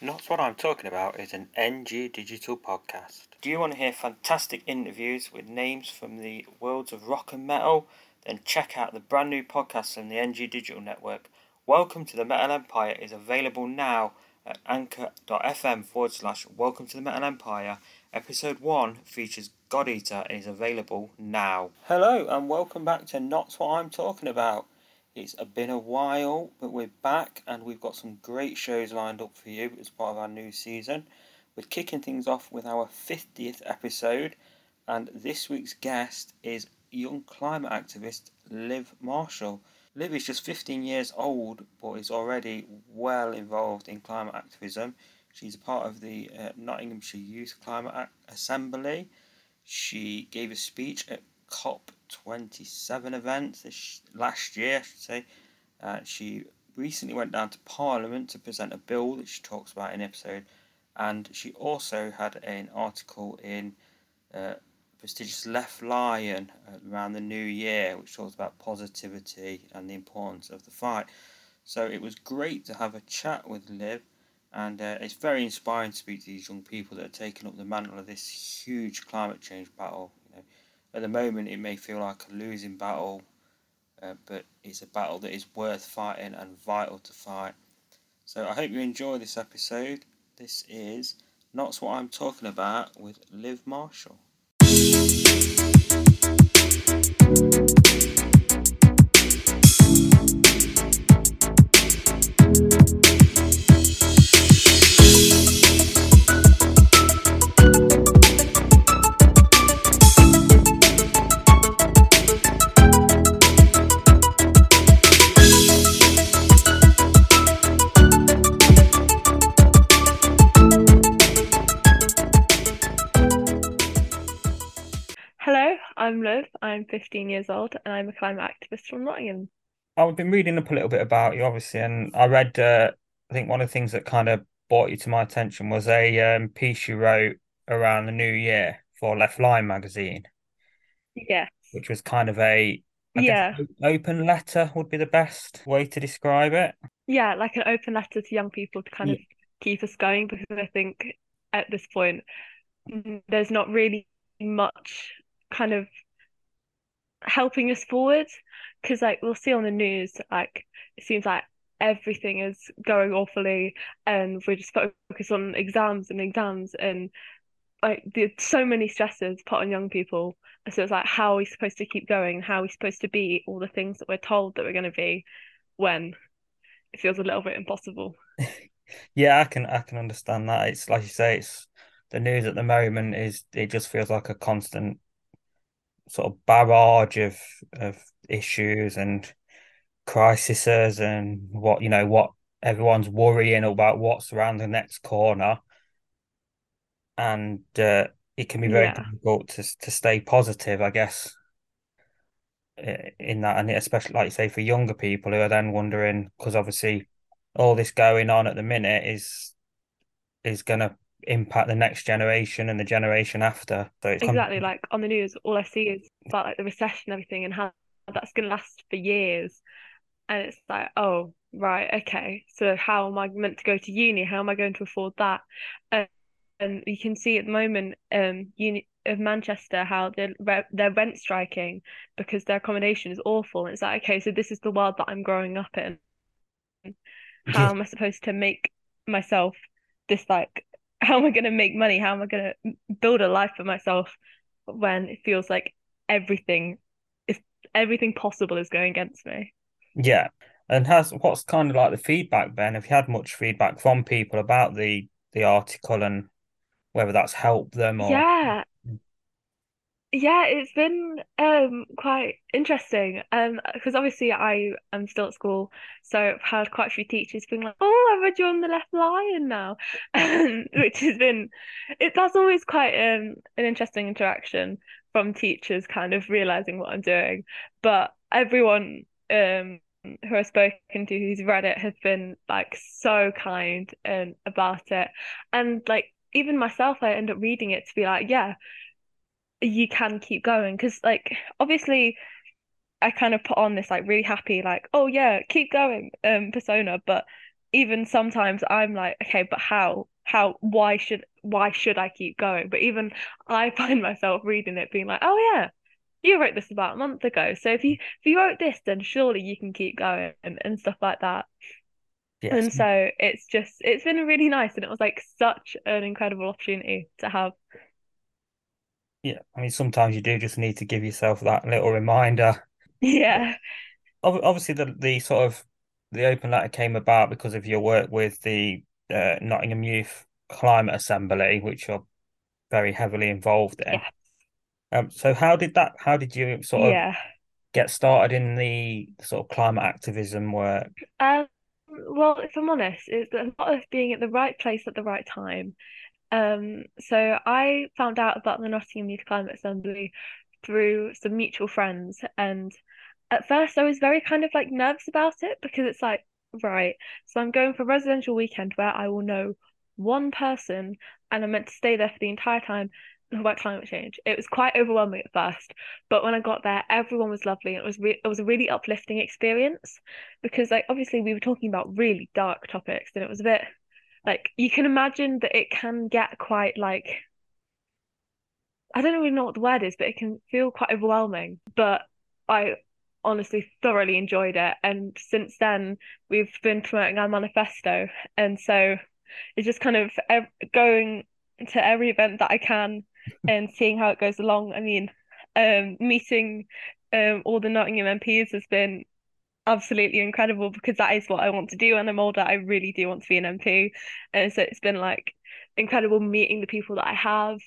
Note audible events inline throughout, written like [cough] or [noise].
Not What I'm Talking About is an NG Digital podcast. Do you want to hear fantastic interviews with names from the worlds of rock and metal? Then check out the brand new podcast from the NG Digital Network. Welcome to the Metal Empire is available now at anchor.fm forward slash Welcome to the Metal Empire. Episode 1 features God Eater and is available now. Hello and welcome back to Not What I'm Talking About. It's been a while, but we're back and we've got some great shows lined up for you as part of our new season. We're kicking things off with our 50th episode, and this week's guest is young climate activist Liv Marshall. Liv is just 15 years old, but is already well involved in climate activism. She's a part of the uh, Nottinghamshire Youth Climate Assembly. She gave a speech at COP27 event this last year, I should say. Uh, she recently went down to Parliament to present a bill that she talks about in episode, and she also had an article in uh, prestigious Left Lion uh, around the new year, which talks about positivity and the importance of the fight. So it was great to have a chat with Liv, and uh, it's very inspiring to speak to these young people that are taking up the mantle of this huge climate change battle at the moment, it may feel like a losing battle, uh, but it's a battle that is worth fighting and vital to fight. So I hope you enjoy this episode. This is Not What I'm Talking About with Liv Marshall. I'm I'm 15 years old and I'm a climate activist from Nottingham. I've been reading up a little bit about you, obviously, and I read. Uh, I think one of the things that kind of brought you to my attention was a um, piece you wrote around the new year for Left Lion magazine. Yes. Which was kind of a I yeah open letter would be the best way to describe it. Yeah, like an open letter to young people to kind yeah. of keep us going because I think at this point there's not really much kind of helping us forward because like we'll see on the news like it seems like everything is going awfully and we're just focused on exams and exams and like there's so many stresses put on young people. So it's like how are we supposed to keep going? How are we supposed to be all the things that we're told that we're going to be when it feels a little bit impossible? [laughs] Yeah i can i can understand that. It's like you say it's the news at the moment is it just feels like a constant sort of barrage of of issues and crises and what you know what everyone's worrying about what's around the next corner and uh, it can be very yeah. difficult to to stay positive i guess in that and especially like you say for younger people who are then wondering because obviously all this going on at the minute is is going to impact the next generation and the generation after. So it's exactly like on the news, all I see is about like the recession and everything and how that's going to last for years. And it's like, oh, right, okay. So how am I meant to go to uni? How am I going to afford that? And, and you can see at the moment, um, uni of Manchester how they're they're rent striking because their accommodation is awful. And it's like, okay, so this is the world that I'm growing up in. [laughs] How am I supposed to make myself this like how am I going to make money? How am I going to build a life for myself when it feels like everything is everything possible is going against me? Yeah. And has what's kind of like the feedback, Ben? Have you had much feedback from people about the the article and whether that's helped them or Yeah, yeah, it's been um quite interesting. Um, because obviously I am still at school, so I've had quite a few teachers being like, "Oh, I read you on the Left Lion now," [laughs] which has been it. That's always quite um an interesting interaction from teachers, kind of realizing what I'm doing. But everyone um who I've spoken to who's read it has been like so kind and about it, and like even myself, I end up reading it to be like, yeah you can keep going because like obviously I kind of put on this like really happy like oh yeah keep going um persona but even sometimes I'm like, okay, but how? How? Why should why should I keep going? But even I [laughs] find myself reading it being like, oh yeah, you wrote this about a month ago. So if you if you wrote this, then surely you can keep going and, and stuff like that. Yes. And so it's just it's been really nice and it was like such an incredible opportunity to have. Yeah, I mean sometimes you do just need to give yourself that little reminder. [laughs] Yeah. Obviously the the sort of the open letter came about because of your work with the uh, Nottingham Youth Climate Assembly, which you're very heavily involved in. Yeah. Um, so how did that how did you sort of Yeah. get started in the sort of climate activism work? Um, well, if I'm honest, it's a lot of being at the right place at the right time. Um, so I found out about the Nottingham Youth Climate Assembly through some mutual friends, and at first I was very kind of like nervous about it because it's like, right, so I'm going for a residential weekend where I will know one person and I'm meant to stay there for the entire time about climate change. It was quite overwhelming at first, but when I got there, everyone was lovely. It was re- it was a really uplifting experience because like obviously we were talking about really dark topics and it was a bit like you can imagine that it can get quite like I don't really know what the word is, but it can feel quite overwhelming. But I honestly thoroughly enjoyed it, and since then we've been promoting our manifesto, and so it's just kind of going to every event that I can and seeing how it goes along. I mean, um, meeting um all the Nottingham MPs has been absolutely incredible because that is what I want to do when I'm older. I really do want to be an MP. And so it's been like incredible meeting the people that I have.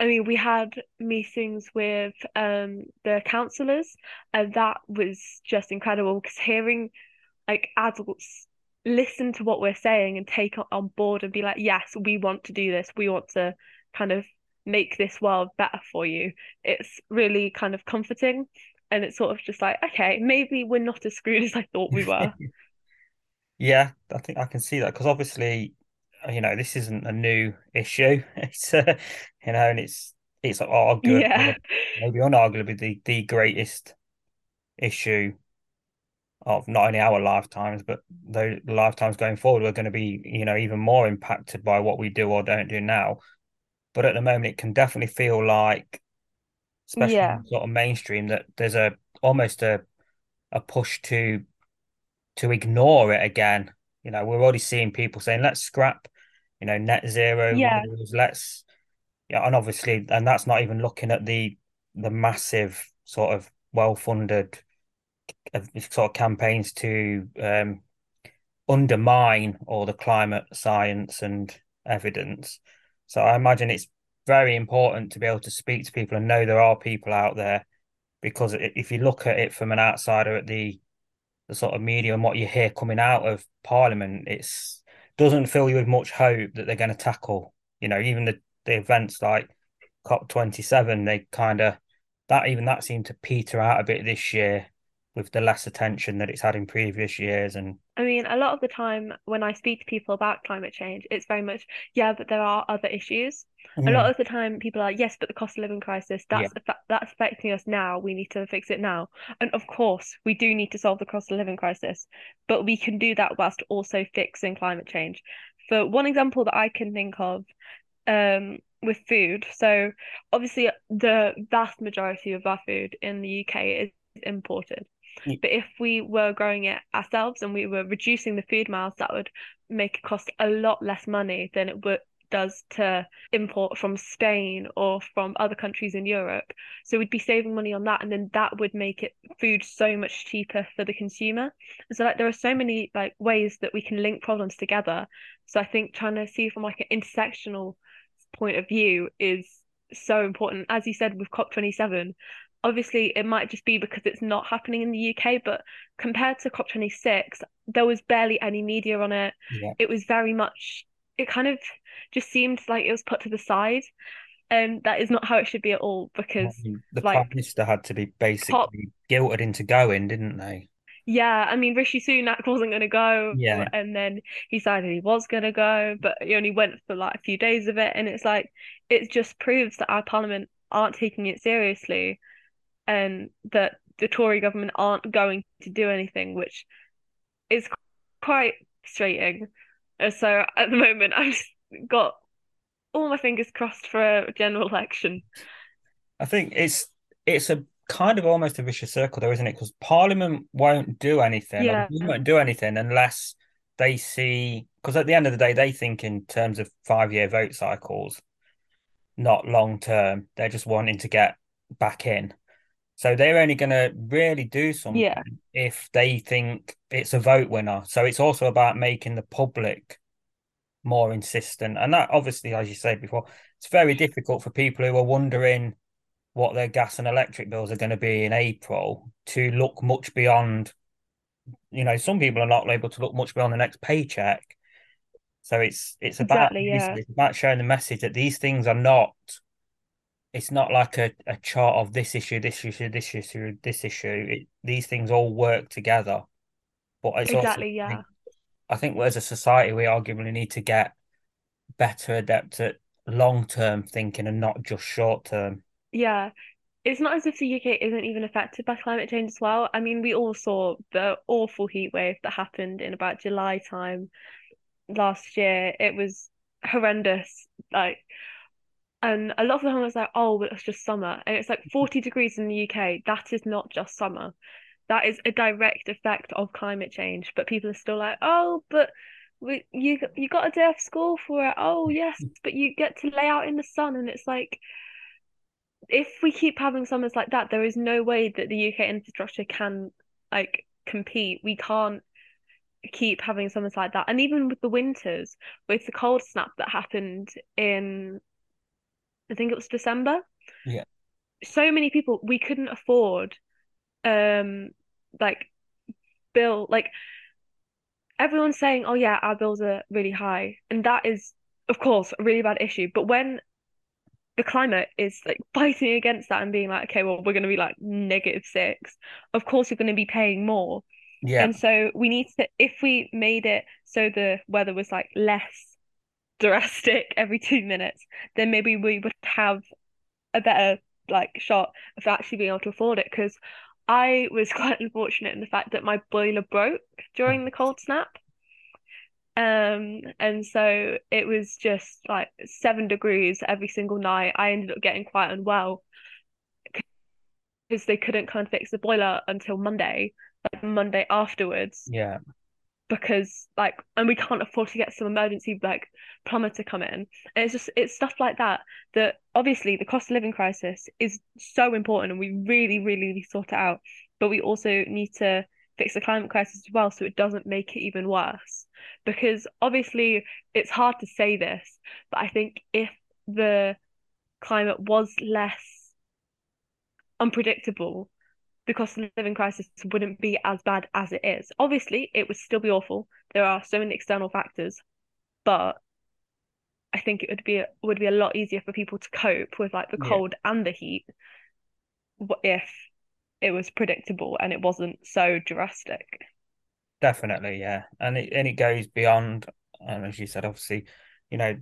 I mean, we had meetings with um the councillors, and that was just incredible because hearing like adults listen to what we're saying and take it on board and be like, yes, we want to do this. We want to kind of make this world better for you. It's really kind of comforting. And it's sort of just like, okay, maybe we're not as screwed [laughs] as I thought we were. [laughs] Yeah, I think I can see that because obviously, you know, this isn't a new issue. [laughs] It's uh, you know, and it's it's arguably Yeah. maybe unarguably the the greatest issue of not only our lifetimes, but the lifetimes going forward. We're going to be, you know, even more impacted by what we do or don't do now. But at the moment, it can definitely feel like, especially Yeah. sort of mainstream, that there's a almost a a push to to ignore it again. You know, we're already seeing people saying, let's scrap, you know, net zero Yeah. rules, let's yeah, and obviously and that's not even looking at the the massive sort of well-funded uh, sort of campaigns to um undermine all the climate science and evidence. So I imagine it's very important to be able to speak to people and know there are people out there because if you look at it from an outsider at the the sort of media and what you hear coming out of Parliament, it's doesn't fill you with much hope that they're going to tackle. You know, even the, the events like COP twenty seven, they kind of that even that seemed to peter out a bit this year with the less attention that it's had in previous years. And I mean, a lot of the time when I speak to people about climate change, it's very much, yeah, but there are other issues. A lot mm, of the time, people are, yes, but the cost of living crisis, yeah, that's affa- that's affecting us now. We need to fix it now. And of course, we do need to solve the cost of living crisis, but we can do that whilst also fixing climate change. For one example that I can think of, um, with food. So obviously, the vast majority of our food in the UK is imported. But if we were growing it ourselves and we were reducing the food miles, that would make it cost a lot less money than it would does to import from Spain or from other countries in Europe. So we'd be saving money on that, and then that would make it food so much cheaper for the consumer. So like there are so many like ways that we can link problems together. So I think trying to see from like an intersectional point of view is so important. As you said with COP27, obviously it might just be because it's not happening in the UK, but compared to COP26, there was barely any media on it. yeah. It was very much, it kind of just seemed like it was put to the side. And that is not how it should be at all I because, mean, the Prime Minister had to be basically guilted into going, didn't they? yeah, I mean, Rishi Sunak [laughs] wasn't going to go, Yeah, and then he decided he was going to go, but he only went for like a few days of it. And it's like, it just proves that our parliament aren't taking it seriously and that the Tory government aren't going to do anything, which is quite frustrating. Uh, so at the moment, [laughs] I've got all my fingers crossed for a general election. I think it's it's a kind of almost a vicious circle, though, isn't it? Because Parliament won't do anything. Yeah. won't do anything unless they see. Because at the end of the day, they think in terms of five-year vote cycles, not long term. They're just wanting to get back in. So they're only going to really do something yeah. if they think it's a vote winner. So it's also about making the public more insistent. And that obviously, as you said before, it's very difficult for people who are wondering what their gas and electric bills are going to be in April to look much beyond. You know, some people are not able to look much beyond the next paycheck. So it's it's about exactly, yeah. it's about showing the message that these things are not. It's not like a, a chart of this issue, this issue, this issue, this issue. It, these things all work together. But it's exactly, also, yeah. I think as a society, we arguably need to get better adept at long term thinking and not just short term. Yeah. It's not as if the UK isn't even affected by climate change as well. I mean, we all saw the awful heat wave that happened in about July time last year. It was horrendous. Like, and a lot of the time I was like, oh, but it's just summer. And it's like 40 degrees in the UK. That is not just summer that is a direct effect of climate change. But people are still like, oh, but we, you you got a day off school for it. Oh yes, mm. but you get to lay out in the sun, and it's like if we keep having summers like that, there is no way that the UK infrastructure can like compete. We can't keep having summers like that. And even with the winters, with the cold snap that happened in I think it was December. Yeah. So many people we couldn't afford um like bill like everyone's saying oh yeah our bills are really high and that is of course a really bad issue but when the climate is like [laughs] fighting against that and being like okay well we're going to be like negative six of course you're going to be paying more yeah and so we need to if we made it so the weather was like less drastic every two minutes then maybe we would have a better like shot of actually being able to afford it because I was [laughs] quite unfortunate in the fact that my boiler broke during the cold snap. Um, and so it was just like seven degrees every single night. I ended up getting quite unwell because they couldn't come of fix the boiler until Monday, like Monday afterwards. Yeah because like and we can't afford to get some emergency like plumber to come in. And it's just it's stuff like that that obviously the cost of living crisis is so important and we really really, really sort it out. But we also need to fix the climate crisis as well so it doesn't make it even worse. Because obviously it's hard to say this but i think if the climate was less unpredictable the cost of living crisis wouldn't be as bad as it is. Obviously, it would still be awful. There are so many external factors, but I think it would be would be a lot easier for people to cope with like the cold yeah. and the heat if it was predictable and it wasn't so drastic. Definitely, yeah, and it and it goes beyond. And as you said, obviously, you know,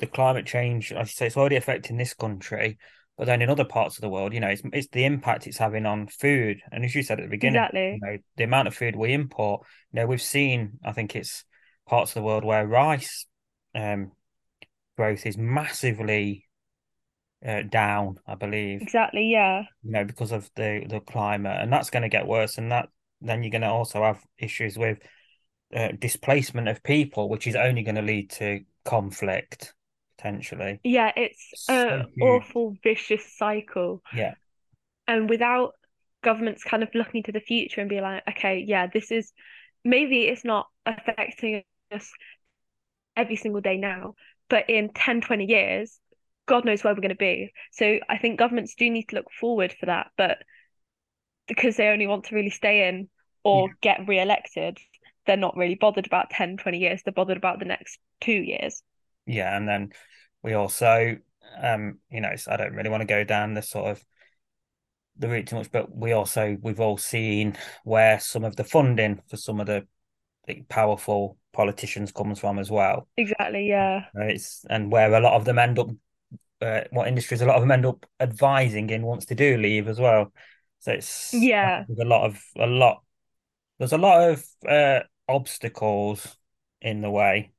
the climate change. I say it's already affecting this country, but then in other parts of the world, you know, it's it's the impact it's having on food. And as you said at the beginning, exactly. you know, the amount of food we import. You know, we've seen. I think it's parts of the world where rice um, growth is massively uh, down. I believe exactly. Yeah. You know, because of the the climate, and that's going to get worse. And that then you're going to also have issues with uh, displacement of people, which is only going to lead to conflict potentially. Yeah, it's an awful vicious cycle. Yeah. And without governments kind of looking to the future and be like, okay, yeah, this is maybe it's not affecting us every single day now, but in 10, 20 years, God knows where we're going to be. So I think governments do need to look forward for that, but because they only want to really stay in or yeah. get re-elected, they're not really bothered about 10, 20 years. They're bothered about the next two years. Yeah, and then we also, um, you know, I don't really want to go down the sort of the route too much, but we also we've all seen where some of the funding for some of the, the powerful politicians comes from as well. Exactly. Yeah. It's and where a lot of them end up, uh, what industries a lot of them end up advising in once they do leave as well. So it's yeah, there's a lot of a lot. There's a lot of uh, obstacles in the way.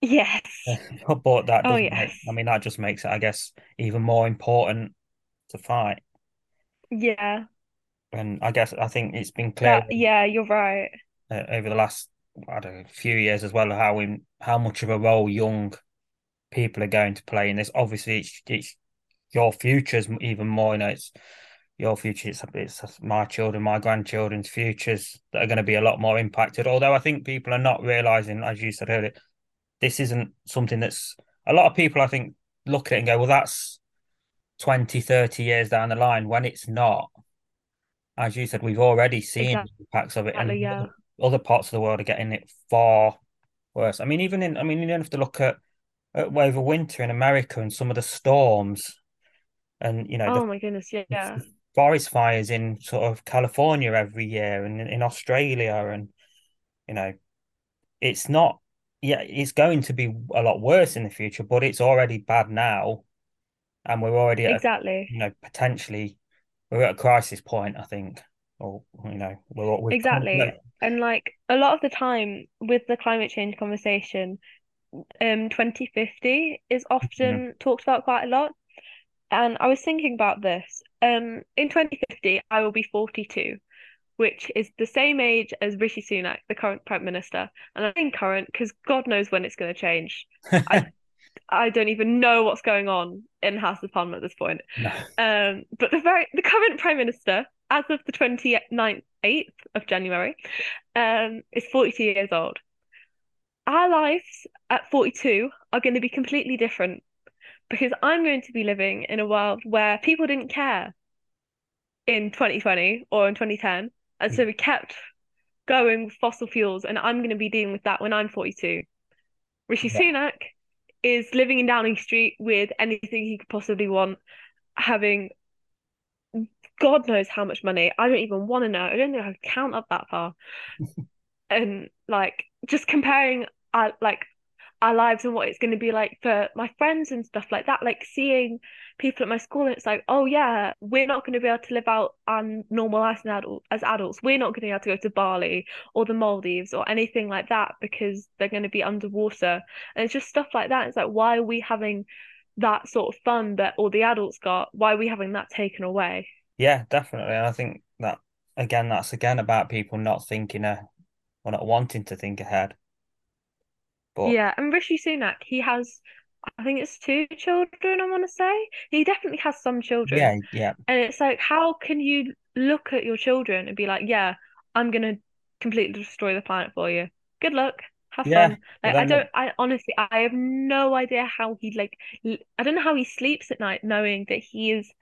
Yes. [laughs] but that Oh doesn't make, yes. I mean, that just makes it, I guess, even more important to fight. Yeah. And I guess I think it's been clear That yeah, you're right. uh, over the last, I don't know, few years as well how we, how much of a role young people are going to play in this. Obviously, it's it's your future's even more. You know, it's your future. It's it's my children, my grandchildren's futures that are going to be a lot more impacted. Although I think people are not realizing, as you said earlier, this isn't something that's a lot of people. I think look at it and go, well, that's 20, 30 years down the line. When it's not, as you said, we've already seen Exactly. impacts of it, and Yeah. other, parts of the world are getting it far worse. I mean, even in, I mean, you don't have to look at, at over winter in America and some of the storms, and you know Oh the, my goodness, yeah. forest fires in sort of California every year, and in, in Australia, and you know, it's not. Yeah, it's going to be a lot worse in the future, but it's already bad now, and we're already at, a, Exactly. you know, potentially we're at a crisis point, I think, or you know, we're come, Exactly. And like a lot of the time with the climate change conversation, um 2050 is often talked about quite a lot. And I was thinking about this. Um in 2050 I will be 42, which is the same age as Rishi Sunak, the current Prime Minister. And I'm saying current because God knows when it's going to change. I [laughs] I don't even know what's going on in the House of Parliament at this point. No. Um, but the very the current Prime Minister, as of the 29th, 8th of January, um, is 42 years old. Our lives at 42 are going to be completely different because I'm going to be living in a world where people didn't care in 2020 or in 2010. And so we kept going with fossil fuels, and I'm going to be dealing with that when I'm 42. Rishi Yeah. Sunak is living in Downing Street with anything he could possibly want, having God knows how much money. I don't even want to know. I don't think I can count up that far. [laughs] and like just comparing I like our lives and what it's going to be like for my friends and stuff like that. Like seeing people at my school, and it's like, oh yeah, we're not going to be able to live out our normal lives as adult as adults. We're not going to be able to go to Bali or the Maldives or anything like that because they're going to be underwater. And it's just stuff like that. It's like, why are we having that sort of fun that all the adults got? Why are we having that taken away? Yeah, definitely. And I think that again, that's again about people not thinking uh, or not wanting to think ahead. But Yeah, and Rishi Sunak, he has, I think it's two children, I want to say. He definitely has some children. yeah, yeah, And it's like, how can you look at your children and be like, yeah, I'm gonna completely destroy the planet for you. Good luck. Have Yeah, fun. Like, I don't, I honestly, I have no idea how he like, I don't know how he sleeps at night knowing that he is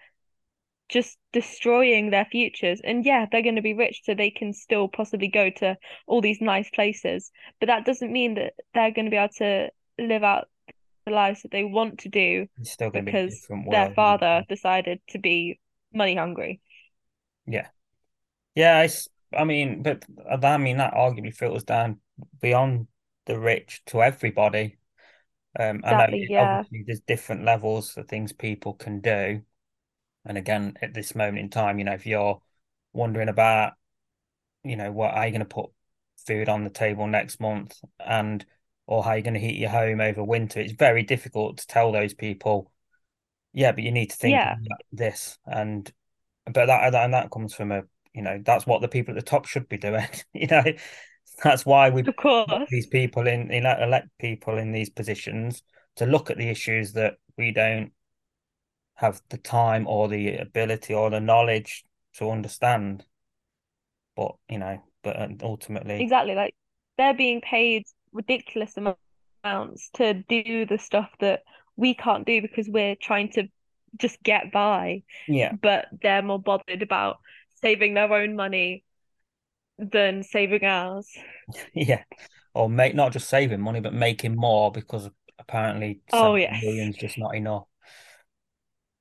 just destroying their futures. And yeah, they're going to be rich, so they can still possibly go to all these nice places. But that doesn't mean that they're going to be able to live out the lives that they want to do it's still going to be because their father decided to be money hungry. Yeah, yeah. It's, I mean, but I mean that arguably filters down beyond the rich to everybody. Um, I know Exactly, yeah. obviously there's different levels of things people can do. And again, at this moment in time, you know, if you're wondering about, you know, what are you going to put food on the table next month and or how you're going to heat your home over winter, it's very difficult to tell those people, yeah, but you need to think Yeah, about this. And but that and that comes from a, you know, that's what the people at the top should be doing. [laughs] You know, that's why we put these people in, in elect people in these positions to look at the issues that we don't have the time or the ability or the knowledge to understand. But you know, but ultimately, Exactly. Like they're being paid ridiculous amounts to do the stuff that we can't do because we're trying to just get by, yeah, but they're more bothered about saving their own money than saving ours. [laughs] yeah, or make not just saving money, but making more because apparently oh yes. million's just not enough.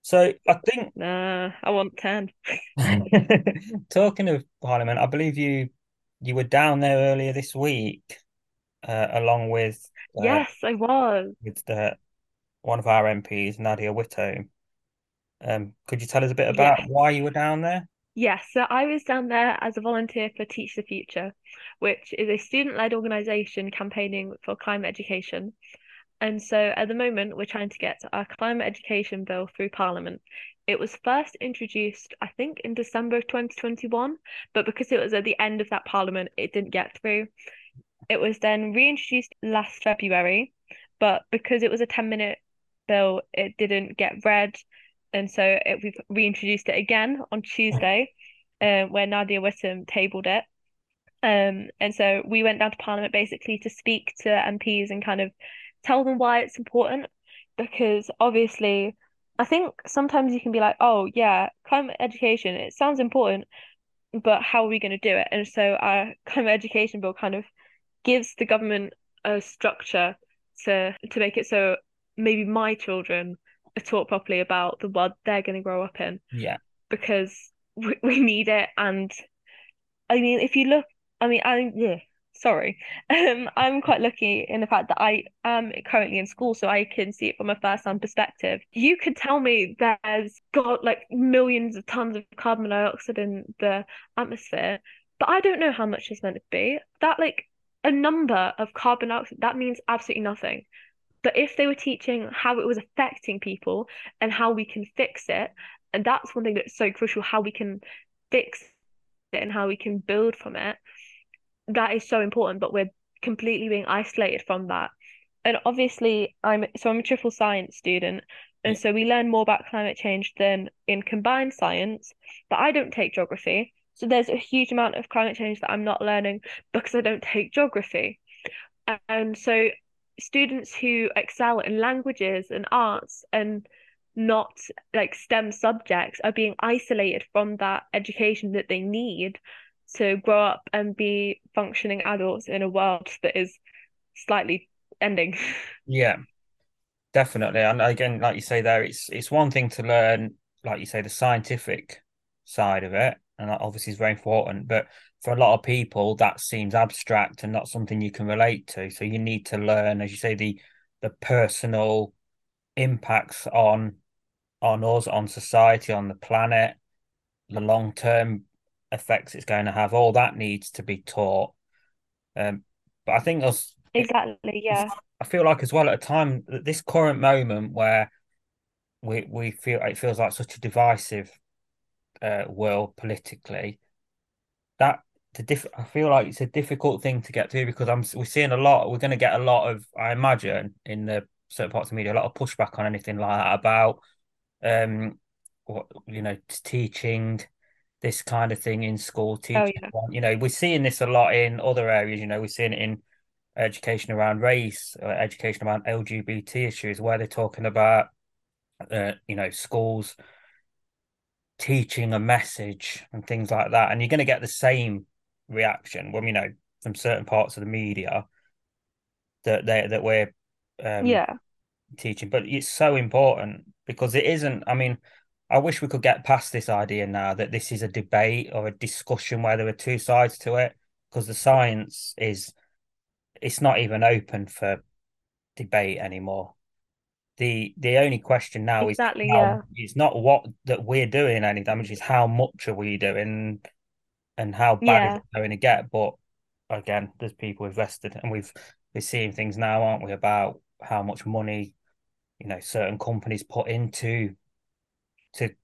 So I think Nah, I want 10. [laughs] talking of Parliament, I believe you you were down there earlier this week, uh, along with uh, Yes, I was. with the one of our MPs, Nadia Whittome. Um, could you tell us a bit about Yes. why you were down there? Yes, so I was down there as a volunteer for Teach the Future, which is a student-led organisation campaigning for climate education. And so at the moment, we're trying to get our climate education bill through Parliament. It was first introduced, I think, in December of 2021, but because it was at the end of that Parliament, it didn't get through. It was then reintroduced last February, but because it was a 10 minute bill, it didn't get read. And so it, we've reintroduced it again on Tuesday, um, where Nadia Whittome tabled it. Um, and so we went down to Parliament basically to speak to MPs and kind of tell them why it's important because obviously I think sometimes you can be like, oh yeah, climate education, it sounds important, but how are we going to do it? And so our [laughs] climate education bill kind of gives the government a structure to to make it so maybe my children are taught properly about the world they're going to grow up in. Yeah. Because we, [laughs] we need it and I mean if you look I mean I yeah sorry. [laughs] Um, I'm quite lucky in the fact that I am currently in school, so I can see it from a first-hand perspective. You could tell me there's got like millions of tons of carbon dioxide in the atmosphere, but I don't know how much is meant to be. That like a number of carbon dioxide that means absolutely nothing. But if they were teaching how it was affecting people and how we can fix it, and that's one thing that's so crucial, how we can fix it and how we can build from it that is so important, but we're completely being isolated from that. And obviously, I'm so I'm a triple science student, and so we learn more about climate change than in combined science. But I don't take geography, so there's a huge amount of climate change that I'm not learning because I don't take geography. And so, students who excel in languages and arts and not like STEM subjects are being isolated from that education that they need to grow up and be functioning adults in a world that is slightly ending. [laughs] Yeah, definitely. And again, like you say there, it's it's one thing to learn, like you say, the scientific side of it, and that obviously is very important. But for a lot of people, that seems abstract and not something you can relate to. So you need to learn, as you say, the the personal impacts on on us, on society, on the planet, the long term effects it's going to have. All that needs to be taught. Um, but I think us exactly, yeah. I feel like as well at a time this current moment where we we feel it feels like such a divisive uh, world politically. That the diff- I feel like it's a difficult thing to get through because I'm we're seeing a lot. We're going to get a lot of I imagine in the certain parts of media a lot of pushback on anything like that about um what you know teaching this kind of thing in school teaching. Oh, yeah. You know, we're seeing this a lot in other areas. You know, we're seeing it in education around race, or education around LGBT issues, where they're talking about, uh, you know, schools teaching a message and things like that. And you're going to get the same reaction when you know from certain parts of the media that they that we're um, yeah teaching. But it's so important because it isn't. I mean, I wish we could get past this idea now that this is a debate or a discussion where there are two sides to it, because the science is it's not even open for debate anymore. The the only question now exactly, is how, yeah. it's not what that we're doing any damage, it's how much are we doing and how bad yeah. is it going to get. But again, there's people invested and we've we're seeing things now, aren't we, about how much money, you know, certain companies put into to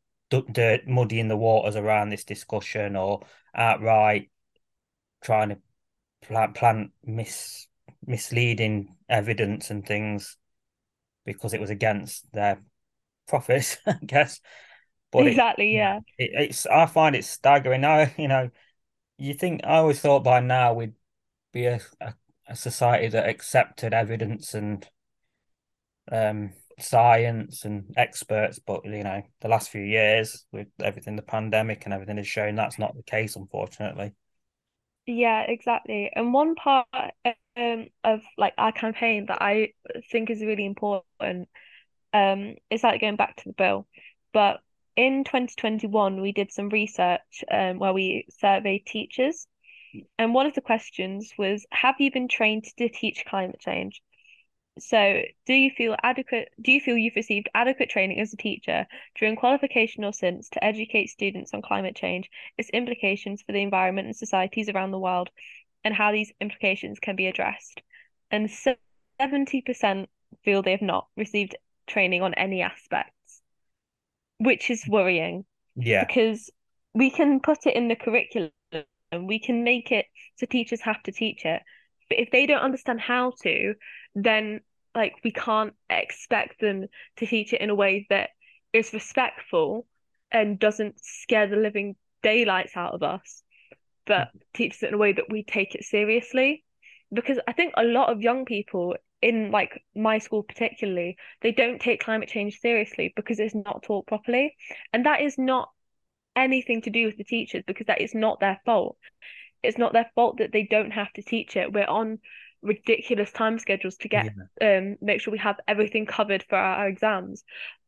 dirt muddying the waters around this discussion or outright trying to plant, plant mis misleading evidence and things because it was against their profits, [laughs] I guess. But exactly, it, yeah. It, it's I find it staggering. Now, [laughs] you know, you think I always thought by now we'd be a, a, a society that accepted evidence and um science and experts, but you know, the last few years with everything, the pandemic and everything has shown that's not the case, unfortunately. Yeah, exactly. And one part um, of like our campaign that I think is really important um, is like going back to the bill. But in 2021, we did some research um, where we surveyed teachers. And one of the questions was Have you been trained to teach climate change? So, do you feel adequate? Do you feel you've received adequate training as a teacher during qualification or since to educate students on climate change, its implications for the environment and societies around the world, and how these implications can be addressed? And 70% feel they have not received training on any aspects, which is worrying Yeah. because we can put it in the curriculum and we can make it so teachers have to teach it. But if they don't understand how to, then like we can't expect them to teach it in a way that is respectful and doesn't scare the living daylights out of us, but mm. teaches it in a way that we take it seriously. Because I think a lot of young people in like my school particularly, they don't take climate change seriously because it's not taught properly. And that is not anything to do with the teachers because that is not their fault. It's not their fault that they don't have to teach it. We're on ridiculous time schedules to get Yeah. um make sure we have everything covered for our, our exams.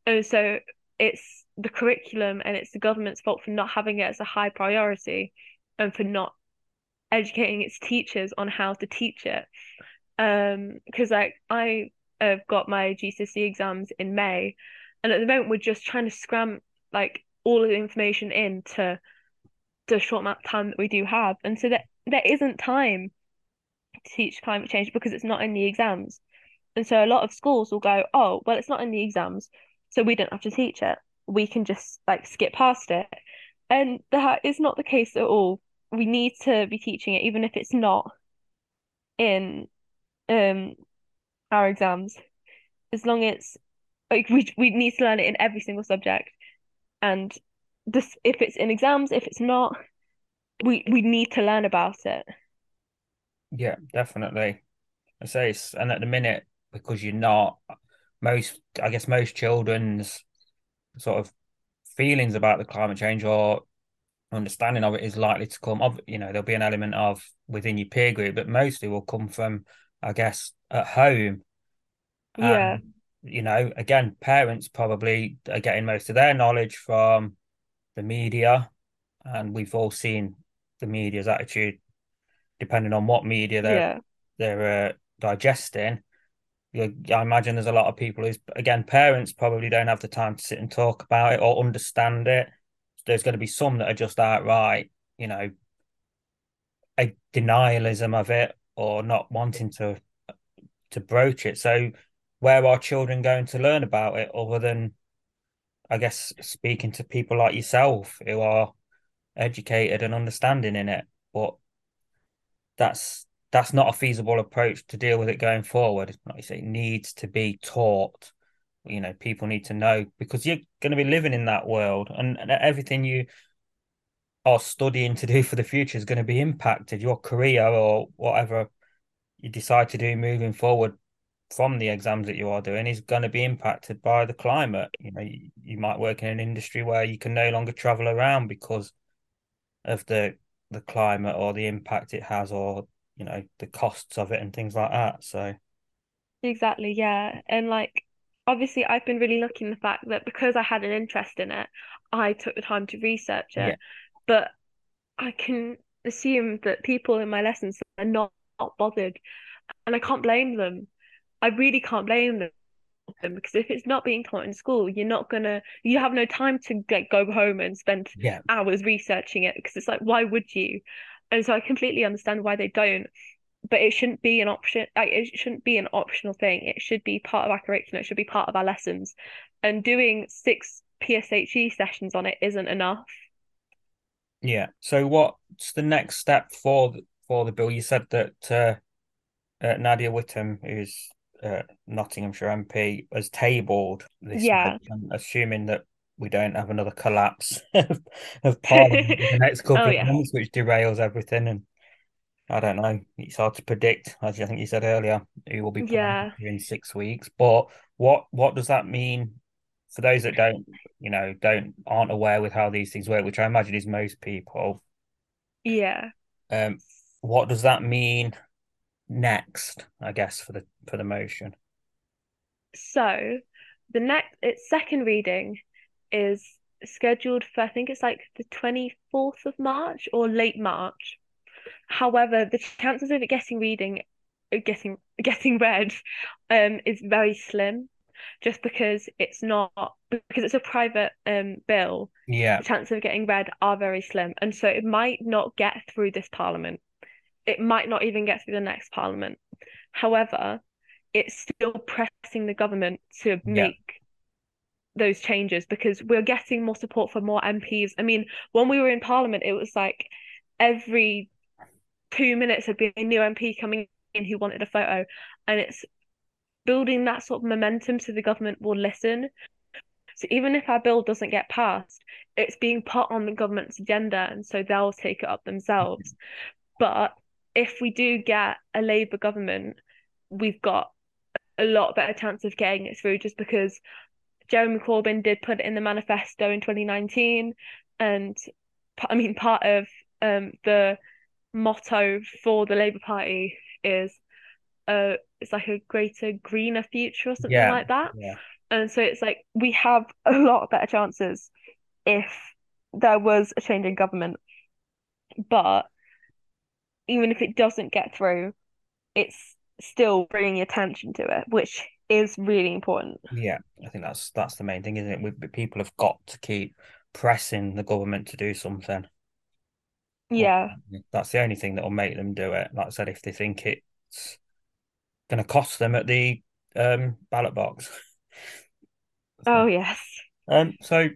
And so it's the curriculum and it's the government's fault for not having it as a high priority and for not educating its teachers on how to teach it. Um, because like I have got my GCSE exams in May, and at the moment we're just trying to scram like all of the information into the short amount of time that we do have, and so that there isn't time to teach climate change because it's not in the exams. And so a lot of schools will go, oh, well, it's not in the exams, so we don't have to teach it. We can just like skip past it. And that is not the case at all. We need to be teaching it, even if it's not in um our exams, as long as like we we need to learn it in every single subject. And this if it's in exams, if it's not, we we need to learn about it. Yeah, definitely. I say, it's, and at the minute, because you're not, most, I guess, most children's sort of feelings about the climate change or understanding of it is likely to come of, you know, there'll be an element of within your peer group, but mostly will come from, I guess, at home. Yeah, And, you know, again, parents probably are getting most of their knowledge from the media, and we've all seen the media's attitude, depending on what media they're yeah, they're uh, digesting. You, I imagine there's a lot of people who's again parents probably don't have the time to sit and talk about it or understand it. There's going to be some that are just outright, you know, a denialism of it or not wanting to to broach it. So where are children going to learn about it other than I guess speaking to people like yourself who are educated and understanding in it? But that's that's not a feasible approach to deal with it going forward. Like you say, it needs to be taught. You know, people need to know because you're going to be living in that world, and, and everything you are studying to do for the future is going to be impacted. Your career or whatever you decide to do moving forward from the exams that you are doing is going to be impacted by the climate. You know, you, you might work in an industry where you can no longer travel around because of the the climate or the impact it has or you know the costs of it and things like that so exactly. Yeah. And like obviously I've been really lucky in the fact that because I had an interest in it, I took the time to research yeah it. But I can assume that people in my lessons are not, not bothered, and I can't blame them. I really can't blame them because if it's not being taught in school, you're not gonna, you have no time to like go home and spend yeah hours researching it because it's like, why would you? And so I completely understand why they don't, but it shouldn't be an option. Like it shouldn't be an optional thing. It should be part of our curriculum. It should be part of our lessons. And doing six PSHE sessions on it isn't enough. yeah so what's the next step for for the bill you said that uh, uh, Nadia Whittome who's uh, Nottinghamshire MP has tabled this Yeah. Assuming that we don't have another collapse [laughs] of, of Parliament in the next [laughs] couple Oh of yeah. months which derails everything and I don't know. It's hard to predict, as I think you said earlier, who will be Yeah. in six weeks. But what what does that mean for those that don't, you know, don't aren't aware with how these things work, which I imagine is most people? Yeah. Um, what does that mean next? I guess for the for the motion. So the next its second reading is scheduled for I think it's like the 24th of March or late March. However, the chances of it getting reading getting [laughs] getting read um is very slim just because it's not because it's a private um bill Yeah. the chances of getting read are very slim and so it might not get through this parliament it might not even get through the next parliament however it's still pressing the government to make those changes because we're getting more support for more MPs I mean when we were in parliament it was like every two minutes there'd be a new MP coming in who wanted a photo and it's building that sort of momentum so the government will listen. So even if our bill doesn't get passed, it's being put on the government's agenda and so they'll take it up themselves. But if we do get a Labour government, we've got a lot better chance of getting it through just because Jeremy Corbyn did put it in the manifesto in 2019 and I mean part of um the motto for the Labour Party is uh it's like a greater greener future or something Yeah. like that Yeah. and so it's like we have a lot better chances if there was a change in government but even if it doesn't get through it's still bringing attention to it which is really important Yeah. I think that's that's the main thing, isn't it? We, people have got to keep pressing the government to do something. yeah That's the only thing that will make them do it. Like I said, if they think it's going to cost them at the um, ballot box. [laughs] oh yes Um, so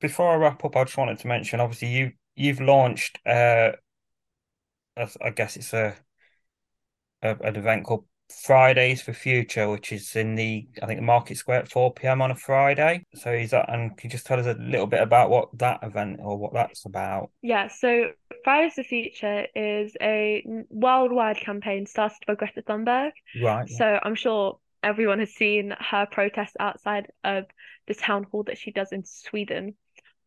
before I wrap up, I just wanted to mention, obviously, you you've launched uh, I guess it's a, a an event called Fridays for Future, which is in the I think the Market Square at four p.m. on a Friday. So is that, and can you just tell us a little bit about what that event or what that's about? Yeah, so Fridays for Future is a worldwide campaign started by Greta Thunberg. Right. So I'm sure everyone has seen her protest outside of the town hall that she does in Sweden.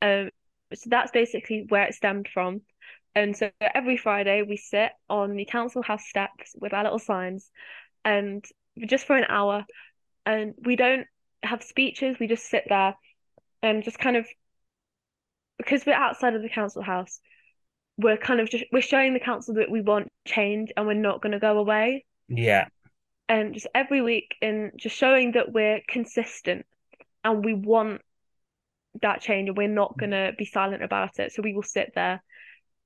Um, so that's basically where it stemmed from. And so every Friday we sit on the council house steps with our little signs and just for an hour and we don't have speeches, we just sit there and just kind of because we're outside of the council house, we're kind of just we're showing the council that we want change and we're not going to go away Yeah. and just every week and just showing that we're consistent and we want that change and we're not mm. gonna be silent about it. So we will sit there.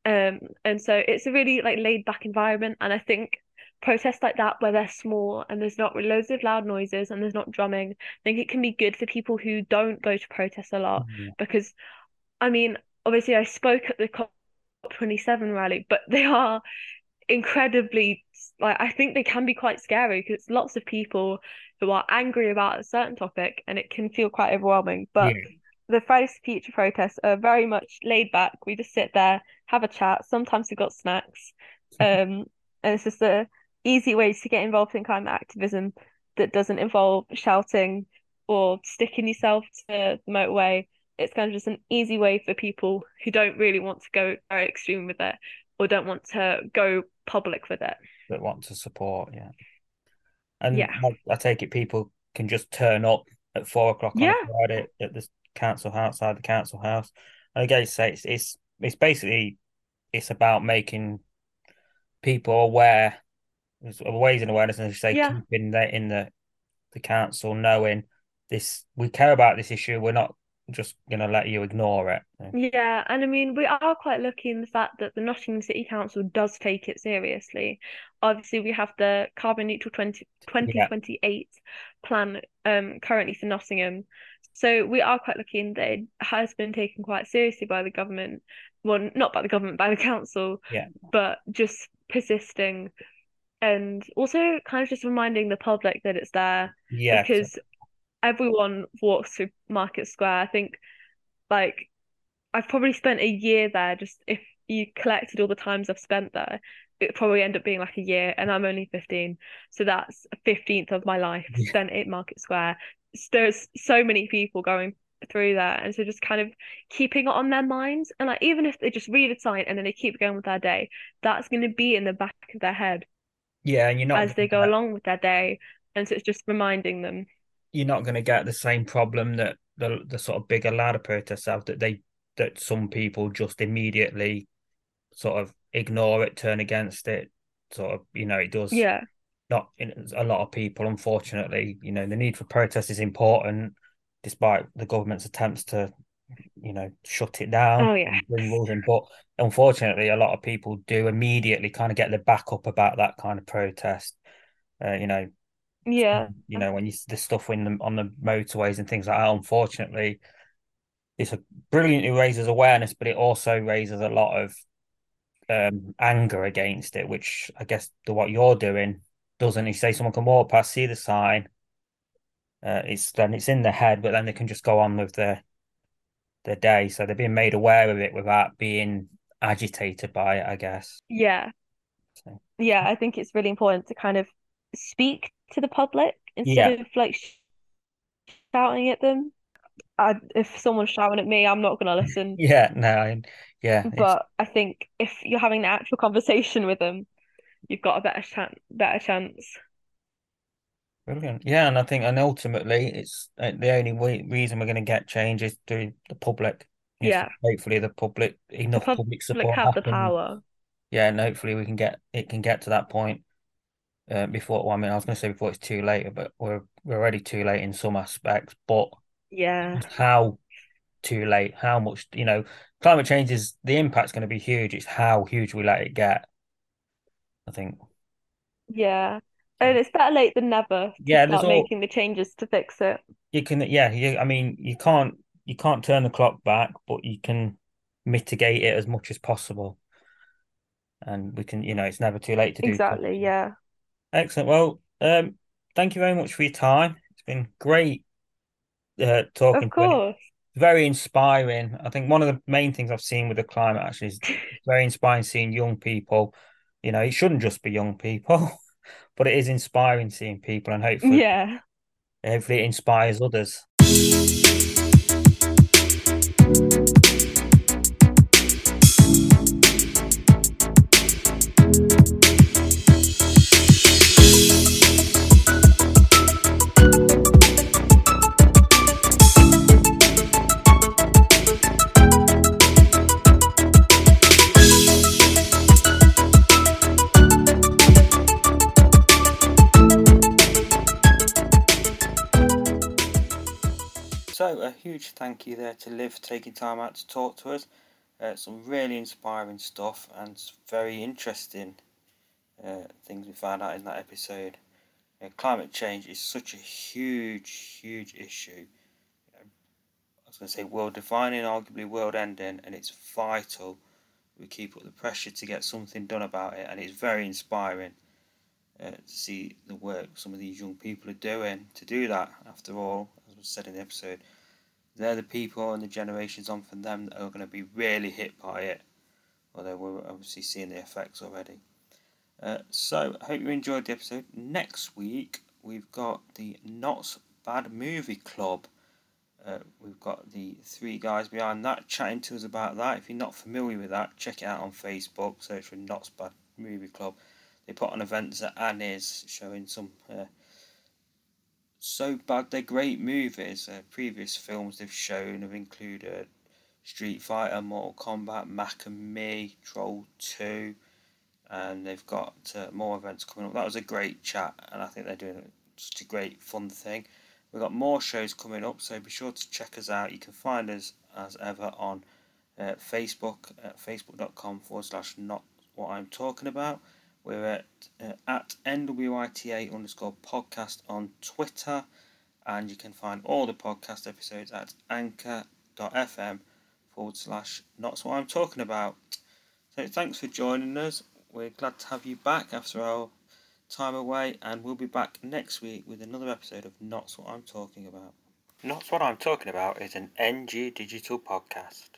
Um and so it's a really like laid back environment and I think protests like that where they're small and there's not loads of loud noises and there's not drumming, I think it can be good for people who don't go to protests a lot Yeah. because I mean obviously I spoke at the COP27 rally, but they are incredibly like I think they can be quite scary because it's lots of people who are angry about a certain topic and it can feel quite overwhelming. But Yeah. The Fridays for Future protests are very much laid back. We just sit there, have a chat. Sometimes we've got snacks. [laughs] Um, and it's just a easy way to get involved in climate activism that doesn't involve shouting or sticking yourself to the motorway. It's kind of just an easy way for people who don't really want to go very extreme with it or don't want to go public with it. that want to support, yeah. And Yeah. I, I take it people can just turn up at four o'clock on Yeah. Friday at the council outside the council house. And again, say it's it's it's basically it's about making people aware. Ways awareness, and say, Yeah. keeping that in the the council knowing this. We care about this issue. We're not just gonna let you ignore it. Yeah, and I mean, we are quite lucky in the fact that the Nottingham City Council does take it seriously. Obviously, we have the carbon neutral 20, 2028 plan um currently for Nottingham. So we are quite lucky in that it has been taken quite seriously by the government. Well, not by the government, by the council, Yeah. but just persisting and also kind of just reminding the public that it's there Yeah, because everyone walks through Market Square. I think like I've probably spent a year there just if you collected all the times I've spent there, it probably end up being like a year and I'm only 15. So that's a 15th of my life Yeah. spent at Market Square. There's so many people going through that and so just kind of keeping it on their minds and like even if they just read a sign and then they keep going with their day, that's going to be in the back of their head yeah, and you're not as they go gonna- along with their day. And so it's just reminding them. you're not going to get the same problem that the the sort of bigger ladder protests have that they that some people just immediately sort of ignore it, turn against it. Sort of, you know, it does. Yeah. Not in, a lot of people, unfortunately. You know, the need for protest is important, despite the government's attempts to, you know, shut it down oh, yeah. But unfortunately, a lot of people do immediately kind of get the back up about that kind of protest. Uh, you know, yeah, you know when you the stuff in the, on the motorways and things like that. Unfortunately, it's a brilliantly raises awareness, but it also raises a lot of um, anger against it, which I guess the what you're doing doesn't. You say someone can walk past, see the sign, uh, it's then it's in their head, but then they can just go on with their their day. So they're being made aware of it without being agitated by it, I guess. Yeah. So. Yeah, I think it's really important to kind of speak to the public instead yeah. of like shouting at them. I, if someone's shouting at me, I'm not going to listen. [laughs] yeah, no, yeah. But I think if you're having an actual conversation with them, you've got a better chance. Better chance. Brilliant. Yeah, and I think, and ultimately, it's uh, the only way, reason we're going to get change is through the public. Yeah. hopefully, the public enough the public, support have the power. Yeah, and hopefully we can get it can get to that point uh, before. Well, I mean, I was going to say before it's too late, but we're we're already too late in some aspects. But yeah, how too late? How much? You know, climate change is the impact's going to be huge. It's how huge we let it get. I think. Yeah, and it's better late than never. yeah, start all... making the changes to fix it. You can, yeah. You, I mean, you can't you can't turn the clock back, but you can mitigate it as much as possible. And we can, you know, it's never too late to do exactly. Yeah. Excellent. Well, um, thank you very much for your time. It's been great uh, talking. Of course. Very inspiring. I think one of the main things I've seen with the climate actually is [laughs] very inspiring seeing young people. You know, it shouldn't just be young people, [laughs] but it is inspiring seeing people, and hopefully, yeah, hopefully, it inspires others. A huge thank you there to Liv for taking time out to talk to us. Uh, some really inspiring stuff and very interesting uh, things we found out in that episode. Uh, climate change is such a huge, huge issue. I was going to say world defining, arguably world ending, and it's vital we keep up the pressure to get something done about it. And it's very inspiring uh, to see the work some of these young people are doing to do that. After all, as was said in the episode, they're the people and the generations on from them that are going to be really hit by it. Although we're obviously seeing the effects already. Uh, so, I hope you enjoyed the episode. Next week, we've got the Not Bad Movie Club. Uh, we've got the three guys behind that chatting to us about that. If you're not familiar with that, check it out on Facebook. Search for Not Bad Movie Club. They put on events at Annie's showing some uh, so bad they're great movies. Uh, previous films they've shown have included Street Fighter, Mortal Kombat, Mac and Me, Troll 2, and they've got uh, more events coming up. That was a great chat, and I think they're doing such a great fun thing. We've got more shows coming up, so be sure to check us out. You can find us as ever on uh, Facebook at facebook.com forward slash not what I'm talking about. We're at, uh, at NWITA underscore podcast on Twitter, and you can find all the podcast episodes at anchor.fm forward slash not what I'm talking about. So thanks for joining us. We're glad to have you back after our time away, and we'll be back next week with another episode of Not What I'm Talking About. Not What I'm Talking About is an NG Digital podcast.